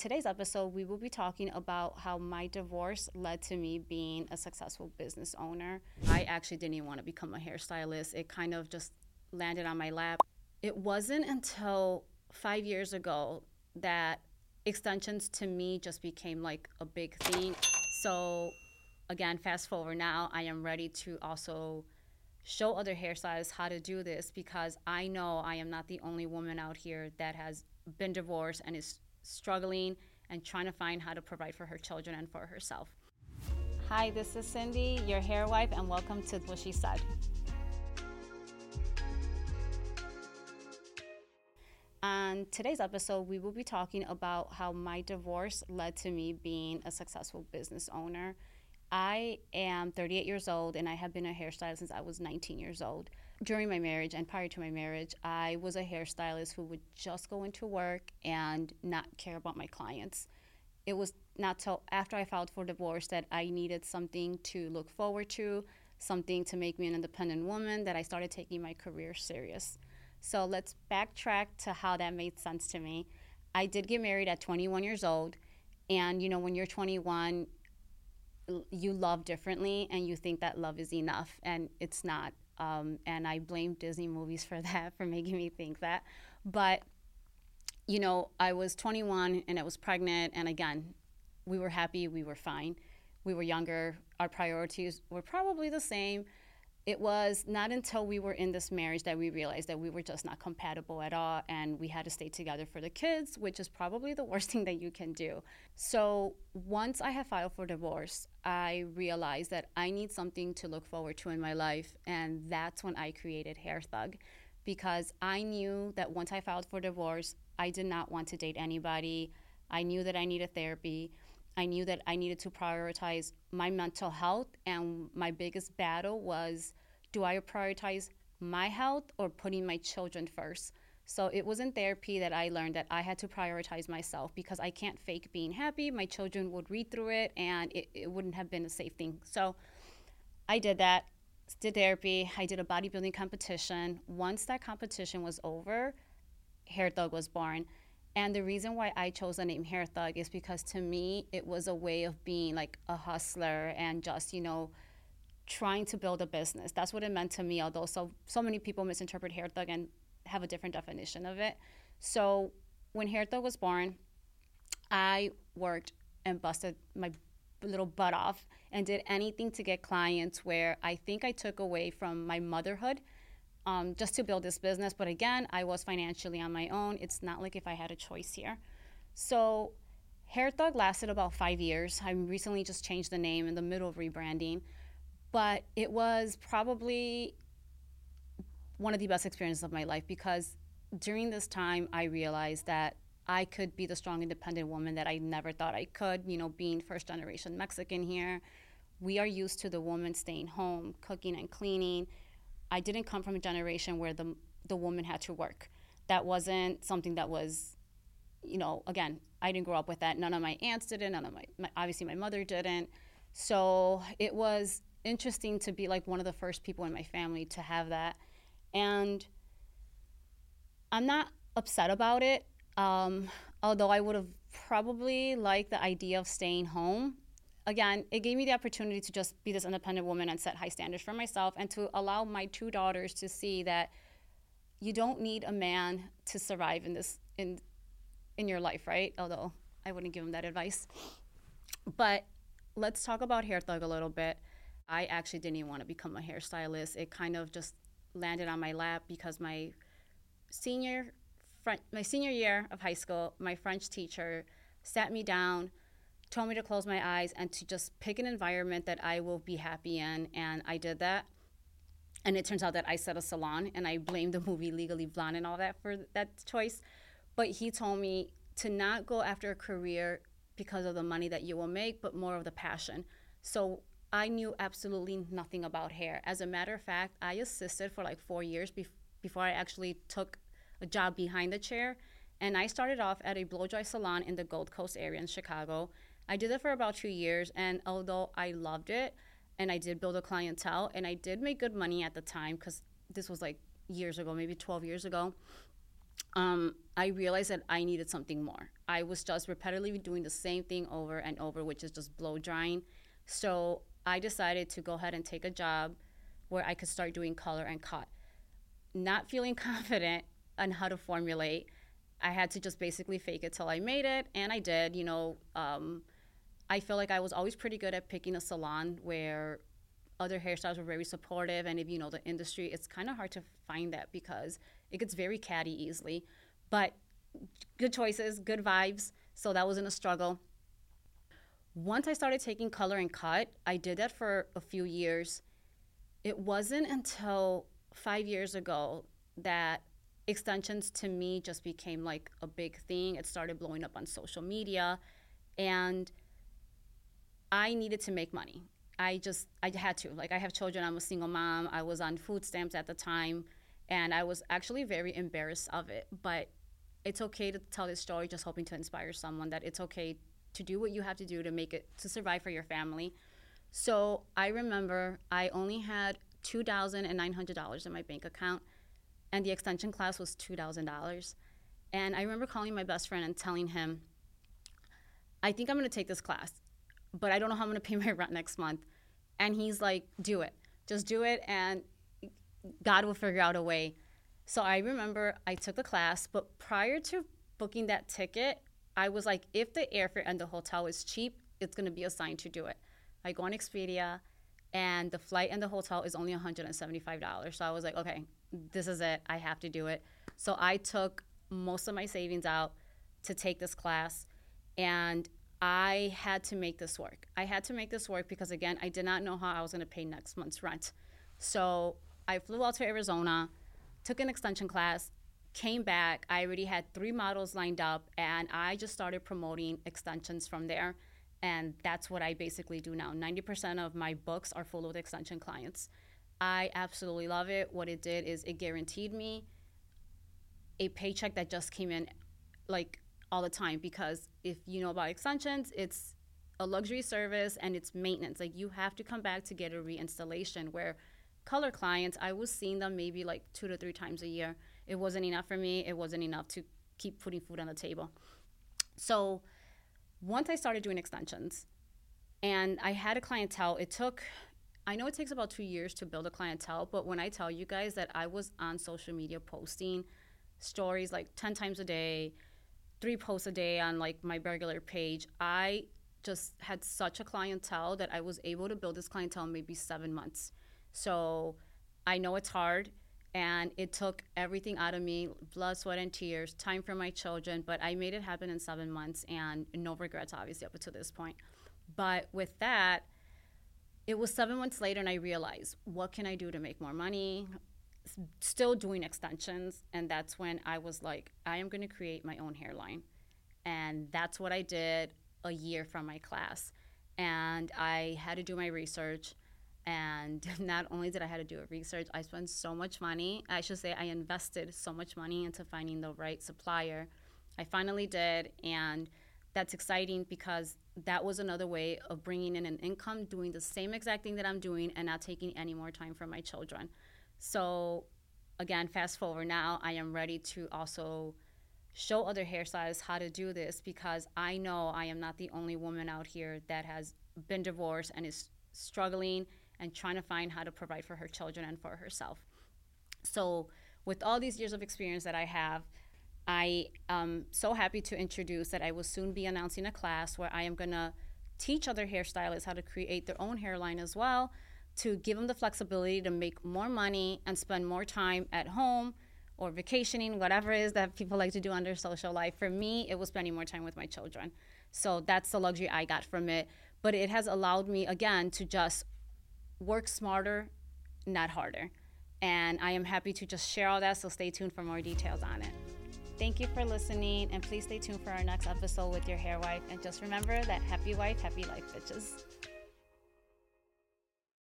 today's episode, we will be talking about how my divorce led to me being a successful business owner. I actually didn't even want to become a hairstylist, it kind of just landed on my lap. It wasn't until five years ago that extensions to me just became like a big thing. So, again, fast forward now, I am ready to also show other hairstylists how to do this because I know I am not the only woman out here that has been divorced and is struggling and trying to find how to provide for her children and for herself. Hi, this is Cindy, your hair wife, and welcome to What She Said. On today's episode, we will be talking about how my divorce led to me being a successful business owner. I am 38 years old and I have been a hairstylist since I was 19 years old during my marriage and prior to my marriage, I was a hairstylist who would just go into work and not care about my clients. It was not till after I filed for divorce that I needed something to look forward to, something to make me an independent woman, that I started taking my career serious. So let's backtrack to how that made sense to me. I did get married at 21 years old, and you know, when you're 21, you love differently and you think that love is enough, and it's not. Um, and I blame Disney movies for that, for making me think that. But, you know, I was 21 and I was pregnant. And again, we were happy, we were fine. We were younger, our priorities were probably the same it was not until we were in this marriage that we realized that we were just not compatible at all and we had to stay together for the kids, which is probably the worst thing that you can do. So, once I had filed for divorce, I realized that I need something to look forward to in my life. And that's when I created Hair Thug because I knew that once I filed for divorce, I did not want to date anybody. I knew that I needed therapy. I knew that I needed to prioritize my mental health, and my biggest battle was do I prioritize my health or putting my children first? So it was in therapy that I learned that I had to prioritize myself because I can't fake being happy. My children would read through it and it, it wouldn't have been a safe thing. So I did that, did therapy. I did a bodybuilding competition. Once that competition was over, Hair Thug was born. And the reason why I chose the name Hair Thug is because to me, it was a way of being like a hustler and just, you know, trying to build a business. That's what it meant to me, although so, so many people misinterpret Hair Thug and have a different definition of it. So when Hair Thug was born, I worked and busted my little butt off and did anything to get clients where I think I took away from my motherhood um, just to build this business. But again, I was financially on my own. It's not like if I had a choice here. So Hair Thug lasted about five years. I recently just changed the name in the middle of rebranding. But it was probably one of the best experiences of my life because during this time I realized that I could be the strong independent woman that I never thought I could, you know, being first generation Mexican here. We are used to the woman staying home, cooking and cleaning. I didn't come from a generation where the the woman had to work. That wasn't something that was, you know, again, I didn't grow up with that. None of my aunts did it. None of my, my obviously my mother didn't. So it was interesting to be like one of the first people in my family to have that, and I'm not upset about it. Um, although I would have probably liked the idea of staying home again, it gave me the opportunity to just be this independent woman and set high standards for myself and to allow my two daughters to see that you don't need a man to survive in this in in your life, right? Although I wouldn't give them that advice. But let's talk about hair thug a little bit. I actually didn't even want to become a hairstylist. It kind of just landed on my lap because my senior my senior year of high school, my French teacher sat me down told me to close my eyes and to just pick an environment that I will be happy in. And I did that. And it turns out that I set a salon and I blamed the movie Legally Blonde and all that for that choice. But he told me to not go after a career because of the money that you will make, but more of the passion. So I knew absolutely nothing about hair. As a matter of fact, I assisted for like four years bef- before I actually took a job behind the chair. And I started off at a blow dry salon in the Gold Coast area in Chicago. I did it for about two years, and although I loved it, and I did build a clientele, and I did make good money at the time because this was like years ago, maybe 12 years ago. Um, I realized that I needed something more. I was just repetitively doing the same thing over and over, which is just blow drying. So I decided to go ahead and take a job where I could start doing color and cut. Not feeling confident on how to formulate, I had to just basically fake it till I made it, and I did. You know, um, I feel like I was always pretty good at picking a salon where other hairstyles were very supportive, and if you know the industry, it's kind of hard to find that because it gets very catty easily. But good choices, good vibes. So that wasn't a struggle. Once I started taking color and cut, I did that for a few years. It wasn't until five years ago that extensions to me just became like a big thing. It started blowing up on social media and I needed to make money. I just I had to. Like I have children, I'm a single mom. I was on food stamps at the time and I was actually very embarrassed of it, but it's okay to tell this story just hoping to inspire someone that it's okay to do what you have to do to make it to survive for your family. So I remember I only had $2,900 in my bank account and the extension class was $2,000. And I remember calling my best friend and telling him, I think I'm going to take this class, but I don't know how I'm going to pay my rent next month. And he's like, do it. Just do it, and God will figure out a way. So I remember I took the class, but prior to booking that ticket, I was like, if the airfare and the hotel is cheap, it's going to be a sign to do it. I go on Expedia, and the flight and the hotel is only $175. So I was like, okay, this is it. I have to do it. So I took most of my savings out to take this class and I had to make this work. I had to make this work because again, I did not know how I was going to pay next month's rent. So I flew out to Arizona, took an extension class, came back. I already had three models lined up and I just started promoting extensions from there. And that's what I basically do now. 90% of my books are full of extension clients. I absolutely love it. What it did is it guaranteed me a paycheck that just came in like all the time because if you know about extensions, it's a luxury service and it's maintenance. Like you have to come back to get a reinstallation where color clients, I was seeing them maybe like two to three times a year. It wasn't enough for me. It wasn't enough to keep putting food on the table. So once I started doing extensions and I had a clientele, it took I know it takes about two years to build a clientele, but when I tell you guys that I was on social media posting stories like 10 times a day, three posts a day on like my regular page, I just had such a clientele that I was able to build this clientele in maybe seven months. So I know it's hard and it took everything out of me blood, sweat, and tears, time for my children, but I made it happen in seven months and no regrets, obviously, up to this point. But with that, it was seven months later and i realized what can i do to make more money still doing extensions and that's when i was like i am going to create my own hairline. And that's what i did a year from my class. And i had to do my research and not only did i have to do a research i spent so much money. I should say i invested so much money into finding the right supplier. I finally did and that's exciting because that was another way of bringing in an income, doing the same exact thing that I'm doing, and not taking any more time from my children. So, again, fast forward now, I am ready to also show other hairstylists how to do this because I know I am not the only woman out here that has been divorced and is struggling and trying to find how to provide for her children and for herself. So, with all these years of experience that I have, I am so happy to introduce that I will soon be announcing a class where I am going to teach other hairstylists how to create their own hairline as well to give them the flexibility to make more money and spend more time at home or vacationing, whatever it is that people like to do under social life. For me, it was spending more time with my children. So that's the luxury I got from it. But it has allowed me, again, to just work smarter, not harder. And I am happy to just share all that. So stay tuned for more details on it. Thank you for listening, and please stay tuned for our next episode with your hair wife. And just remember that happy wife, happy life, bitches.